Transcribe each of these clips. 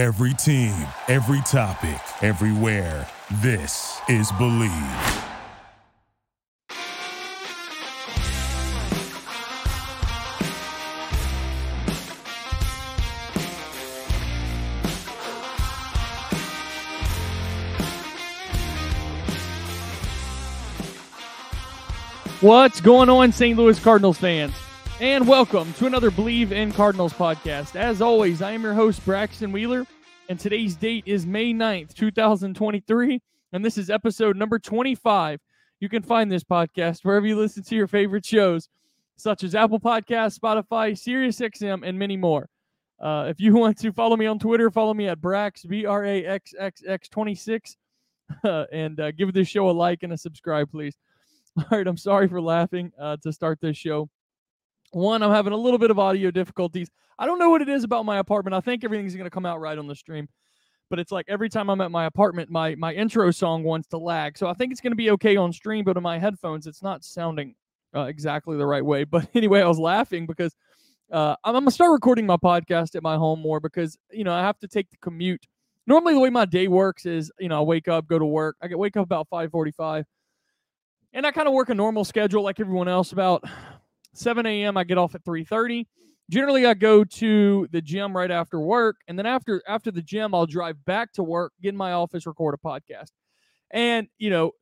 Every team, every topic, everywhere. This is Bleav. What's going on, St. Louis Cardinals fans? And welcome to another Bleav in Cardinals podcast. As always, I am your host, Braxton Wheeler, and today's date is May 9th, 2023, and this is episode number 25. You can find this podcast wherever you listen to your favorite shows, such as Apple Podcasts, Spotify, SiriusXM, and many more. Uh, if you want to follow me on Twitter, follow me at Brax, B R A X X X 26, and uh, give this show a like and a subscribe, please. All right, I'm sorry for laughing uh, to start this show. One, I'm having a little bit of audio difficulties. I don't know what it is about my apartment. I think everything's going to come out right on the stream, but it's like every time I'm at my apartment, my my intro song wants to lag. So I think it's going to be okay on stream, but in my headphones, it's not sounding uh, exactly the right way. But anyway, I was laughing because uh, I'm, I'm gonna start recording my podcast at my home more because you know I have to take the commute. Normally, the way my day works is you know I wake up, go to work. I get wake up about 5:45 and I kind of work a normal schedule like everyone else. About 7 a.m. I get off at 3:30. Generally, I go to the gym right after work, and then after after the gym, I'll drive back to work, get in my office, record a podcast. And you know,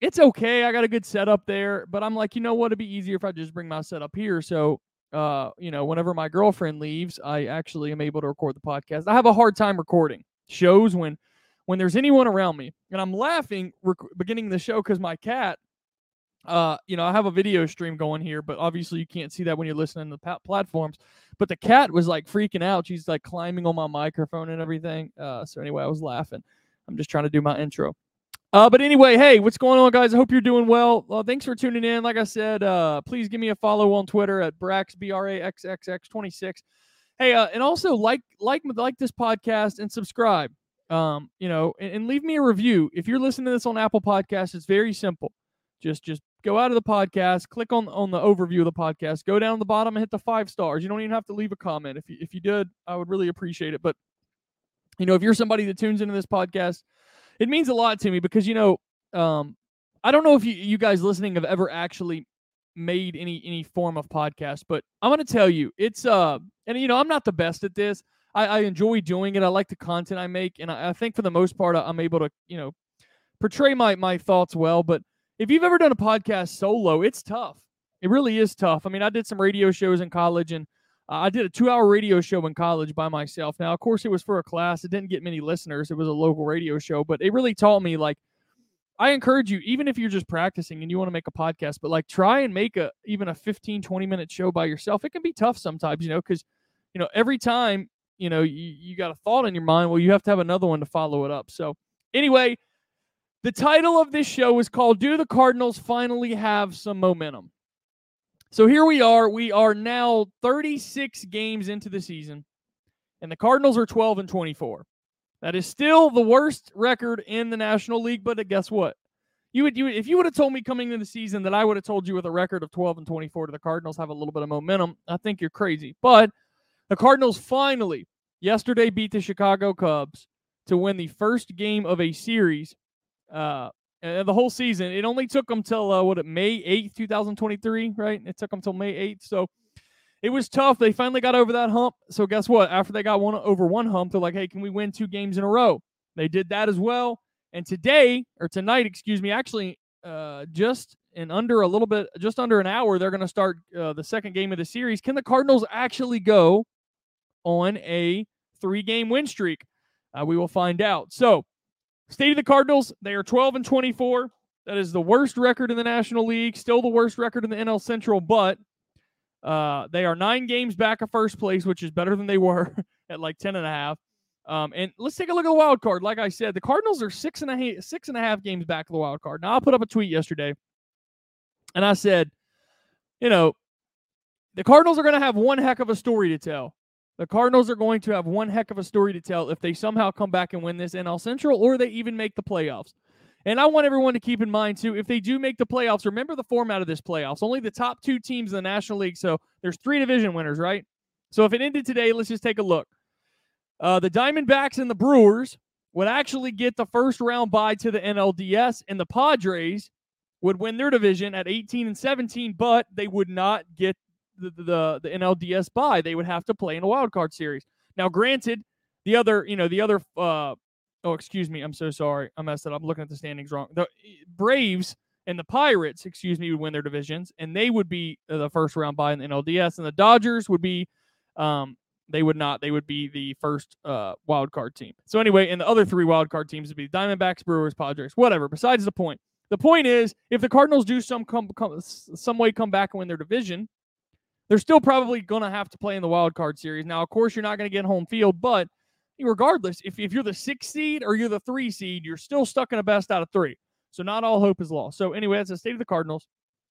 it's okay. I got a good setup there, but I'm like, you know what? It'd be easier if I just bring my setup here. So, uh, you know, whenever my girlfriend leaves, I actually am able to record the podcast. I have a hard time recording shows when when there's anyone around me, and I'm laughing rec- beginning the show because my cat uh, you know, I have a video stream going here, but obviously you can't see that when you're listening to the platforms. But the cat was like freaking out. She's like climbing on my microphone and everything. Uh, so anyway, I was laughing. I'm just trying to do my intro. Uh, but anyway, hey, what's going on, guys? I hope you're doing well. well thanks for tuning in. Like I said, uh, please give me a follow on Twitter at Brax B R A X X X 26. Hey, uh, and also like like like this podcast and subscribe. Um, you know, and, and leave me a review. If you're listening to this on Apple Podcasts, it's very simple. Just just go out of the podcast, click on on the overview of the podcast, go down the bottom and hit the five stars. You don't even have to leave a comment. If you, if you did, I would really appreciate it. But you know, if you're somebody that tunes into this podcast, it means a lot to me because you know, um, I don't know if you you guys listening have ever actually made any any form of podcast, but I'm gonna tell you, it's uh, and you know, I'm not the best at this. I, I enjoy doing it. I like the content I make, and I, I think for the most part, I'm able to you know portray my my thoughts well, but if you've ever done a podcast solo, it's tough. It really is tough. I mean, I did some radio shows in college and uh, I did a two hour radio show in college by myself. Now, of course, it was for a class. It didn't get many listeners. It was a local radio show, but it really taught me like, I encourage you, even if you're just practicing and you want to make a podcast, but like try and make a even a 15, 20 minute show by yourself. It can be tough sometimes, you know, because, you know, every time, you know, you, you got a thought in your mind, well, you have to have another one to follow it up. So, anyway, the title of this show is called Do the Cardinals Finally Have Some Momentum? So here we are. We are now 36 games into the season, and the Cardinals are 12 and 24. That is still the worst record in the National League, but guess what? You would you if you would have told me coming into the season that I would have told you with a record of 12 and 24 to the Cardinals have a little bit of momentum, I think you're crazy. But the Cardinals finally yesterday beat the Chicago Cubs to win the first game of a series uh, the whole season. It only took them till uh, what it May eighth, two thousand twenty three, right? It took them till May eighth, so it was tough. They finally got over that hump. So guess what? After they got one over one hump, they're like, "Hey, can we win two games in a row?" They did that as well. And today or tonight, excuse me, actually, uh, just in under a little bit, just under an hour, they're going to start uh, the second game of the series. Can the Cardinals actually go on a three-game win streak? Uh, we will find out. So State of the Cardinals, they are 12 and 24. That is the worst record in the National League, still the worst record in the NL Central, but uh, they are nine games back of first place, which is better than they were at like 10 and a half. Um, and let's take a look at the wild card. Like I said, the Cardinals are six and a half, six and a half games back of the wild card. Now I put up a tweet yesterday, and I said, you know, the Cardinals are going to have one heck of a story to tell. The Cardinals are going to have one heck of a story to tell if they somehow come back and win this NL Central or they even make the playoffs. And I want everyone to keep in mind too, if they do make the playoffs, remember the format of this playoffs. Only the top two teams in the National League. So there's three division winners, right? So if it ended today, let's just take a look. Uh, the Diamondbacks and the Brewers would actually get the first round bye to the NLDS, and the Padres would win their division at 18 and 17, but they would not get the, the, the NLDS bye. They would have to play in a wild card series. Now, granted, the other, you know, the other, uh, oh, excuse me, I'm so sorry. I messed it up. I'm looking at the standings wrong. The Braves and the Pirates, excuse me, would win their divisions, and they would be the first round bye in the NLDS, and the Dodgers would be, um, they would not. They would be the first uh, wild card team. So anyway, and the other three wild card teams would be Diamondbacks, Brewers, Padres, whatever. Besides the point. The point is, if the Cardinals do some come, come some way come back and win their division, they're still probably going to have to play in the wild card series. Now, of course, you're not going to get home field, but regardless, if, if you're the six seed or you're the three seed, you're still stuck in a best out of three. So not all hope is lost. So anyway, that's the state of the Cardinals.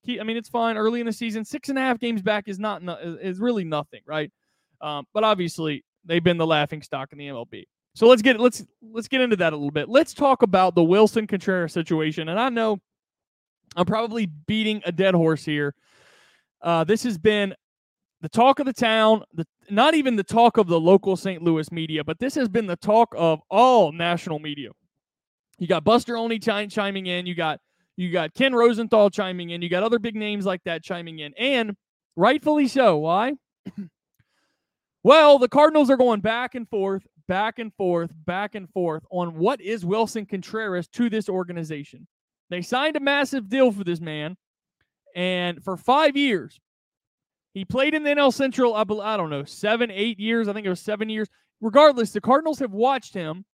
I mean, it's fine early in the season. Six and a half games back is not is really nothing, right? Um, but obviously, they've been the laughing stock in the MLB. So let's get let's let's get into that a little bit. Let's talk about the Willson Contreras situation. And I know I'm probably beating a dead horse here. Uh, this has been the talk of the town, the not even the talk of the local St. Louis media, but this has been the talk of all national media. You got Buster Olney ch- chiming in, you got you got Ken Rosenthal chiming in, you got other big names like that chiming in, and rightfully so. Why? well, the Cardinals are going back and forth, back and forth, back and forth on what is Willson Contreras to this organization. They signed a massive deal for this man, and for five years, he played in the NL Central, I, I don't know, seven, eight years. I think it was seven years. Regardless, the Cardinals have watched him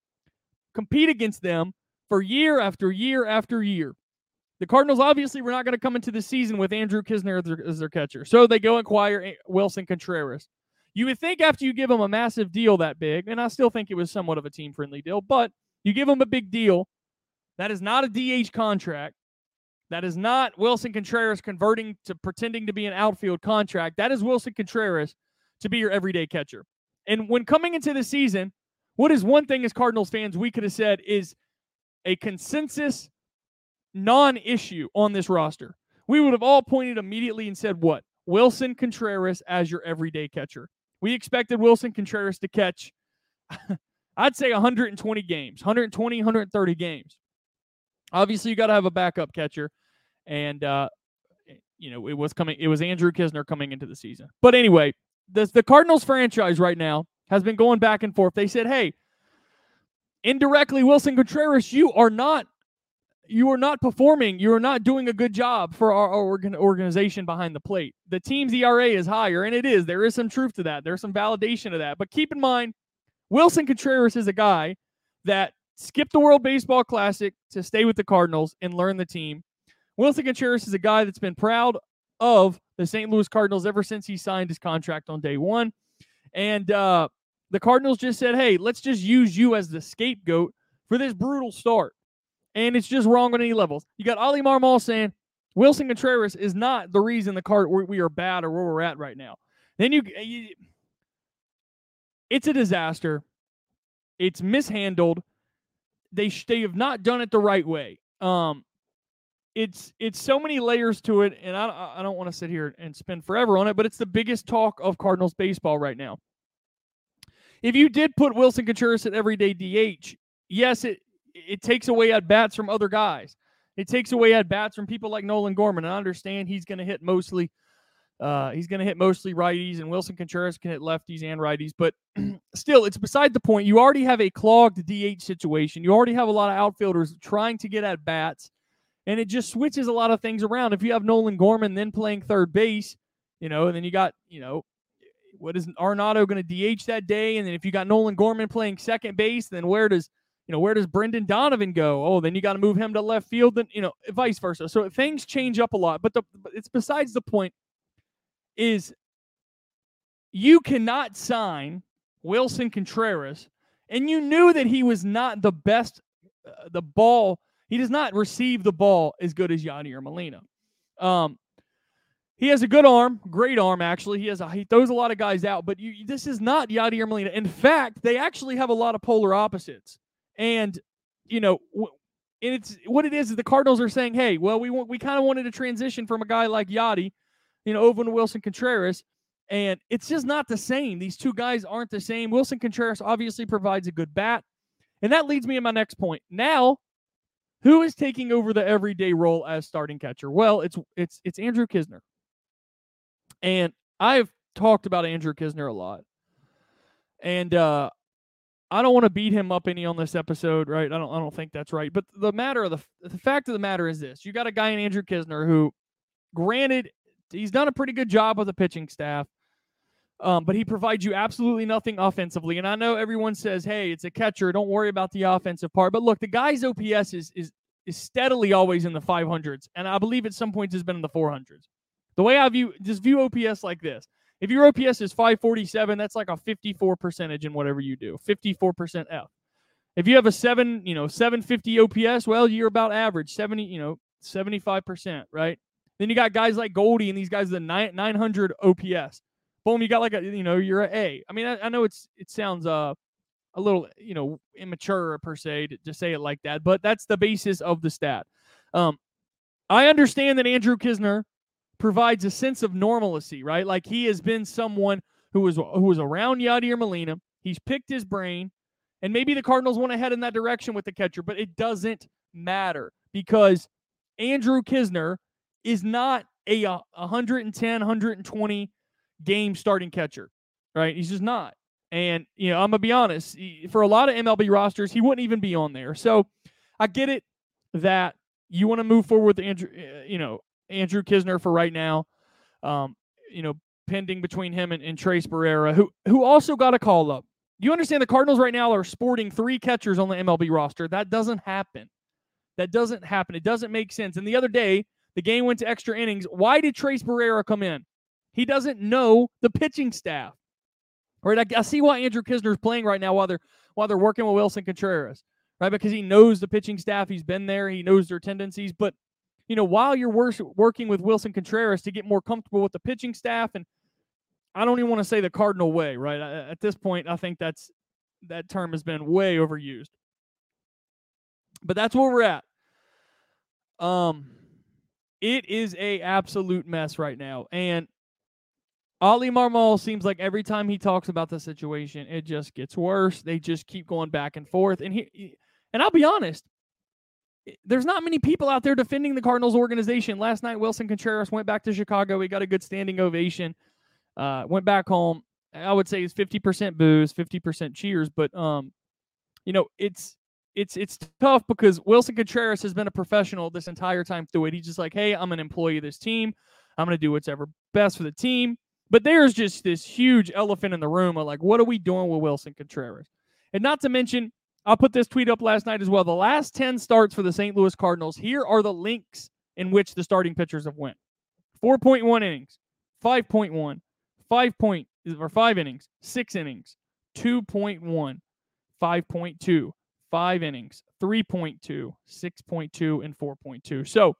compete against them for year after year after year. The Cardinals obviously were not going to come into the season with Andrew Knizner as their, as their catcher. So they go acquire eh, Willson Contreras. You would think after you give him a massive deal that big, and I still think it was somewhat of a team friendly deal, but you give him a big deal. That is not a DH contract. That is not Willson Contreras converting to pretending to be an outfield contract. That is Willson Contreras to be your everyday catcher. And when coming into the season, what is one thing as Cardinals fans we could have said is a consensus non issue on this roster? We would have all pointed immediately and said, what? Willson Contreras as your everyday catcher. We expected Willson Contreras to catch, I'd say 120 games, 120, 130 games. Obviously, you got to have a backup catcher and uh, you know it was coming. It was Andrew Knizner coming into the season. But anyway, the the Cardinals franchise right now has been going back and forth. They said, "Hey, indirectly, Willson Contreras, you are not." You are not performing. You are not doing a good job for our, our organ, organization behind the plate. The team's ERA is higher, and it is. There is some truth to that. There's some validation to that. But keep in mind, Willson Contreras is a guy that skipped the World Baseball Classic to stay with the Cardinals and learn the team. Willson Contreras is a guy that's been proud of the St. Louis Cardinals ever since he signed his contract on day one. And uh, the Cardinals just said, hey, let's just use you as the scapegoat for this brutal start. And it's just wrong on any levels. You got Oli Marmol saying Willson Contreras is not the reason the card we are bad or where we're at right now. Then you, you it's a disaster. It's mishandled. They they have not done it the right way. Um, it's it's so many layers to it, and I I don't want to sit here and spend forever on it, but it's the biggest talk of Cardinals baseball right now. If you did put Willson Contreras at everyday DH, yes, it it takes away at bats from other guys. It takes away at bats from people like Nolan Gorman. I understand he's going to hit mostly. Uh, he's going to hit mostly righties, and Willson Contreras can hit lefties and righties. But still, it's beside the point. You already have a clogged DH situation. You already have a lot of outfielders trying to get at bats and it just switches a lot of things around. If you have Nolan Gorman then playing third base, you know, and then you got, you know, what is Arenado going to DH that day? And then if you got Nolan Gorman playing second base, then where does, you know, where does Brendan Donovan go? Oh, then you got to move him to left field, then, you know, vice versa. So things change up a lot. But the it's besides the point is you cannot sign Willson Contreras, and you knew that he was not the best, uh, the ball he does not receive the ball as good as Yadier Molina. Um, he has a good arm, great arm actually. He has a he throws a lot of guys out, but you, this is not Yadier Molina. In fact, they actually have a lot of polar opposites. And you know, and it's what it is is the Cardinals are saying, "Hey, well, we want we kind of wanted to transition from a guy like Yadi, you know, over to Willson Contreras, And it's just not the same. These two guys aren't the same. Willson Contreras obviously provides a good bat. And that leads me to my next point. Now, who is taking over the everyday role as starting catcher? Well, it's it's it's Andrew Knizner. And I've talked about Andrew Knizner a lot. And uh I don't want to beat him up any on this episode, right? I don't I don't think that's right. But the matter of the the fact of the matter is this. You got a guy in Andrew Knizner who granted he's done a pretty good job with the pitching staff. Um, but he provides you absolutely nothing offensively. And I know everyone says, "Hey, it's a catcher. Don't worry about the offensive part." But look, the guy's OPS is is is steadily always in the 500s, and I believe at some points has been in the 400s. The way I view just view OPS like this: if your OPS is 547, that's like a 54 percentage in whatever you do, 54% F. If you have a seven, you know, 750 OPS, well, you're about average, 70, you know, 75%, right? Then you got guys like Goldie and these guys the 900 OPS boom, you got like a you know you're a A. I mean, I, I know it's it sounds uh a little you know immature per se to, to say it like that, but that's the basis of the stat. Um, I understand that Andrew Knizner provides a sense of normalcy, right? Like he has been someone who was who was around Yadier Molina. He's picked his brain, and maybe the Cardinals went ahead in that direction with the catcher, but it doesn't matter because Andrew Knizner is not a 110, 120 game starting catcher, right? He's just not. And, you know, I'm going to be honest, for a lot of MLB rosters, he wouldn't even be on there. So I get it that you want to move forward with Andrew, eh, you know, Andrew Knizner for right now. Um, you know, pending between him and, and Tres Barrera, who who also got a call up. You understand the Cardinals right now are sporting three catchers on the MLB roster. That doesn't happen. That doesn't happen. It doesn't make sense. And the other day, the game went to extra innings. Why did Tres Barrera come in? He doesn't know the pitching staff. Right? I, I see why Andrew Knizner's playing right now while they're while they're working with Willson Contreras, right? Because he knows the pitching staff. He's been there. He knows their tendencies. But you know, while you're wor- working with Willson Contreras to get more comfortable with the pitching staff, and I don't even want to say the Cardinal way, right? I, at this point, I think that's that term has been way overused. But that's where we're at. Um, it is a absolute mess right now, and Oli Marmol seems like every time he talks about the situation, it just gets worse. They just keep going back and forth. And he, and I'll be honest, there's not many people out there defending the Cardinals organization. Last night, Willson Contreras went back to Chicago. He got a good standing ovation. Uh, went back home. I would say it's 50% boos, 50% cheers. But um, you know, it's it's it's tough because Willson Contreras has been a professional this entire time through it. He's just like, hey, I'm an employee of this team. I'm going to do whatever best for the team. But there's just this huge elephant in the room of like, what are we doing with Willson Contreras? And not to mention, I'll put this tweet up last night as well. The last 10 starts for the St. Louis Cardinals, here are the links in which the starting pitchers have went. 4.1 innings, 5.1, 5 point or 5 innings, 6 innings, 2.1, 5.2, 5 innings, 3.2, 6.2 and 4.2. So,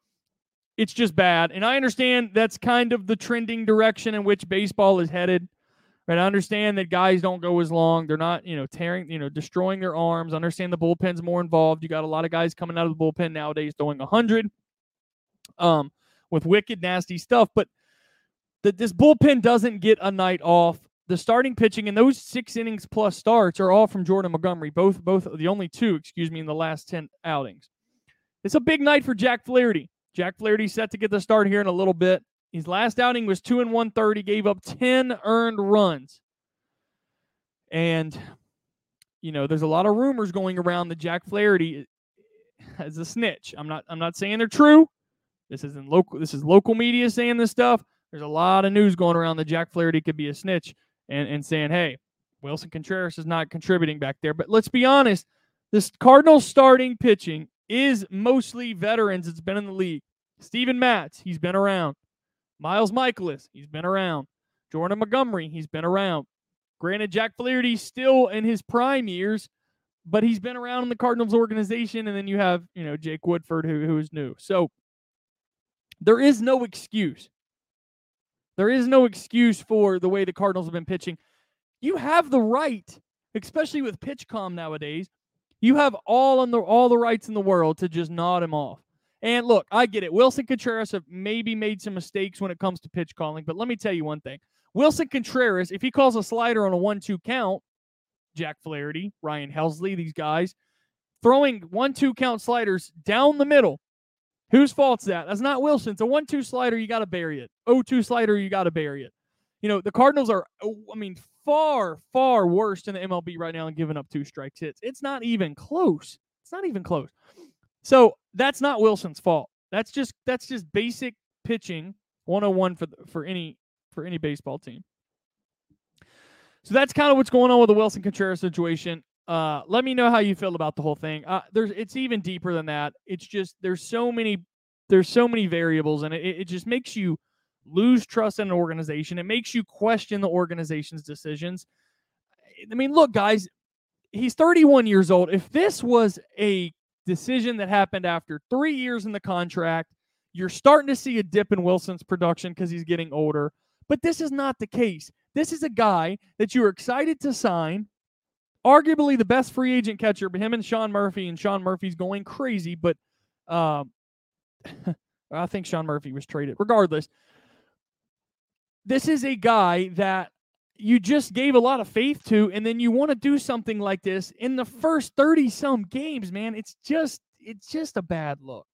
it's just bad. And I understand that's kind of the trending direction in which baseball is headed. Right. I understand that guys don't go as long. They're not, you know, tearing, you know, destroying their arms. I understand the bullpen's more involved. You got a lot of guys coming out of the bullpen nowadays throwing 100 um, with wicked, nasty stuff. But that this bullpen doesn't get a night off. The starting pitching and those six innings plus starts are all from Jordan Montgomery, both, both the only two, excuse me, in the last 10 outings. It's a big night for Jack Flaherty. Jack Flaherty set to get the start here in a little bit. His last outing was two and one third. He gave up 10 earned runs. And, you know, there's a lot of rumors going around that Jack Flaherty is a snitch. I'm not I'm not saying they're true. This isn't local this is local media saying this stuff. There's a lot of news going around that Jack Flaherty could be a snitch and, and saying, hey, Willson Contreras is not contributing back there. But let's be honest, this Cardinals starting pitching is mostly veterans. It's been in the league. Steven Matz, he's been around. Miles Mikolas, he's been around. Jordan Montgomery, he's been around. Granted, Jack Flaherty's still in his prime years, but he's been around in the Cardinals organization. And then you have, you know, Jake Woodford, who, who is new. So there is no excuse. There is no excuse for the way the Cardinals have been pitching. You have the right, especially with PitchCom nowadays, you have all the all the rights in the world to just nod him off. And look, I get it. Willson Contreras have maybe made some mistakes when it comes to pitch calling, but let me tell you one thing. Willson Contreras, if he calls a slider on a one-two count, Jack Flaherty, Ryan Helsley, these guys throwing one-two count sliders down the middle. Whose fault's that? That's not Willson. It's a one-two slider. You got to bury it. O-two slider. You got to bury it. You know the Cardinals are. Oh, I mean, far, far worse in the MLB right now and giving up two strikes hits. It's not even close. It's not even close. So that's not Willson's fault. That's just that's just basic pitching 101 for for any for any baseball team. So that's kind of what's going on with the Willson Contreras situation. Uh, let me know how you feel about the whole thing. Uh, there's it's even deeper than that. It's just there's so many there's so many variables and it, it just makes you lose trust in an organization. It makes you question the organization's decisions. I mean, look, guys, he's 31 years old. If this was a decision that happened after three years in the contract, you're starting to see a dip in Willson's production because he's getting older. But this is not the case. This is a guy that you are excited to sign, arguably the best free agent catcher, but him and Sean Murphy, and Sean Murphy's going crazy. But um, I think Sean Murphy was traded. Regardless, this is a guy that you just gave a lot of faith to, and then you want to do something like this in the first 30 some games, man. It's just it's just a bad look.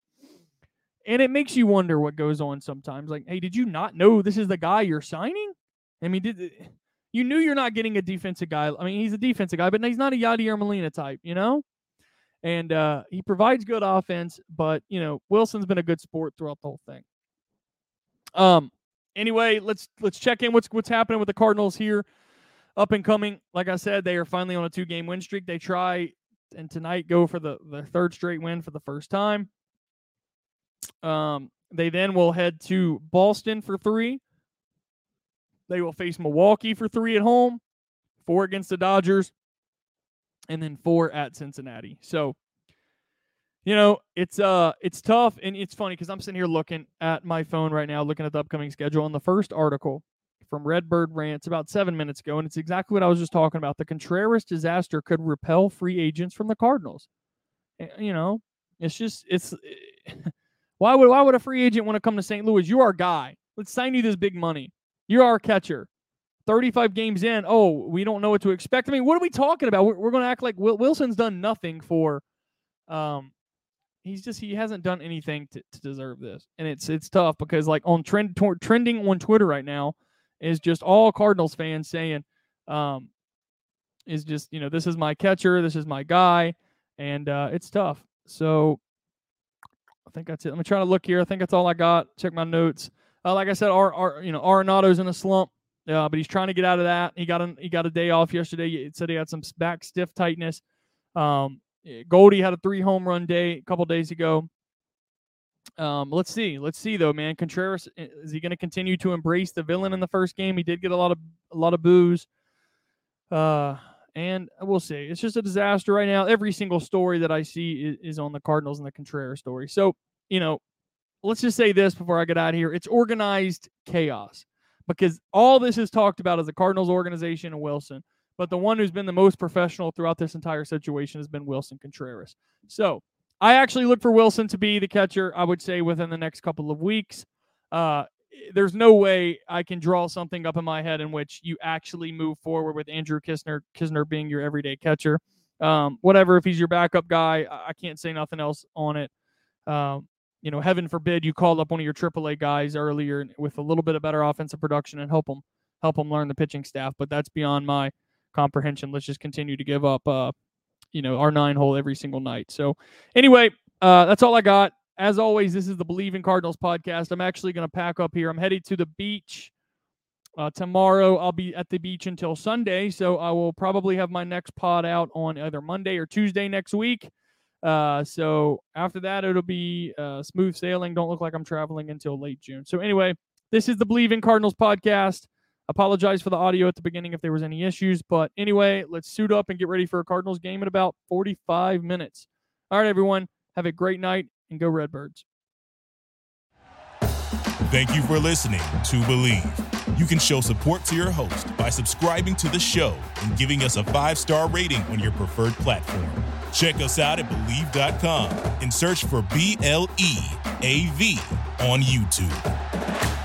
And it makes you wonder what goes on sometimes. Like, hey, did you not know this is the guy you're signing? I mean, did you knew you're not getting a defensive guy? I mean, he's a defensive guy, but he's not a Yadier Molina type, you know? And uh, he provides good offense, but you know, Willson's been a good sport throughout the whole thing. Um, anyway, let's let's check in what's what's happening with the Cardinals here. Up and coming, like I said, they are finally on a two game win streak. They try and tonight go for the, the third straight win for the first time. Um, they then will head to Boston for three. They will face Milwaukee for three at home, four against the Dodgers, and then four at Cincinnati. So you know, it's uh it's tough and it's funny because I'm sitting here looking at my phone right now, looking at the upcoming schedule. And the first article from Redbird Rants about seven minutes ago, and it's exactly what I was just talking about. The Contreras disaster could repel free agents from the Cardinals. Eh, you know, it's just it's why would why would a free agent want to come to St. Louis? You are our guy. Let's sign you this big money. You're our catcher. 35 games in. Oh, we don't know what to expect. I mean, what are we talking about? We're, we're going to act like Willson's done nothing for um he's just he hasn't done anything to, to deserve this, and it's it's tough because like on trend t- trending on Twitter right now is just all Cardinals fans saying, um, is just you know this is my catcher, this is my guy, and uh, it's tough. So I think that's it. Let me try to look here. I think that's all I got. Check my notes. Uh, like I said, our, our you know Arenado's in a slump, uh, but he's trying to get out of that. He got a, he got a day off yesterday. It said he had some back stiff tightness. Um, Goldie had a three home run day a couple days ago. Um, let's see. Let's see though, man. Contreras is he going to continue to embrace the villain in the first game? He did get a lot of a lot of boos. Uh, and we'll see. It's just a disaster right now. Every single story that I see is, is on the Cardinals and the Contreras story. So you know, let's just say this before I get out of here: it's organized chaos because all this is talked about as the Cardinals organization and Willson but the one who's been the most professional throughout this entire situation has been Willson Contreras. So I actually look for Willson to be the catcher, I would say, within the next couple of weeks. Uh, there's no way I can draw something up in my head in which you actually move forward with Andrew Knizner, Knizner being your everyday catcher. Um, whatever, if he's your backup guy, I can't say nothing else on it. Um, you know, heaven forbid you call up one of your AAA guys earlier with a little bit of better offensive production and help them help them learn the pitching staff. But that's beyond my comprehension. Let's just continue to give up, uh, you know, our nine hole every single night. So, anyway, uh, that's all I got. As always, this is the Bleav in Cardinals podcast. I'm actually going to pack up here. I'm headed to the beach uh, tomorrow. I'll be at the beach until Sunday, so I will probably have my next pod out on either Monday or Tuesday next week. Uh, so after that, it'll be uh, smooth sailing. Don't look like I'm traveling until late June. So anyway, this is the Bleav in Cardinals podcast. Apologize for the audio at the beginning if there was any issues. But anyway, let's suit up and get ready for a Cardinals game in about 45 minutes. All right, everyone. Have a great night and go Redbirds. Thank you for listening to Bleav. You can show support to your host by subscribing to the show and giving us a five star rating on your preferred platform. Check us out at Bleav.com and search for B L E A V on YouTube.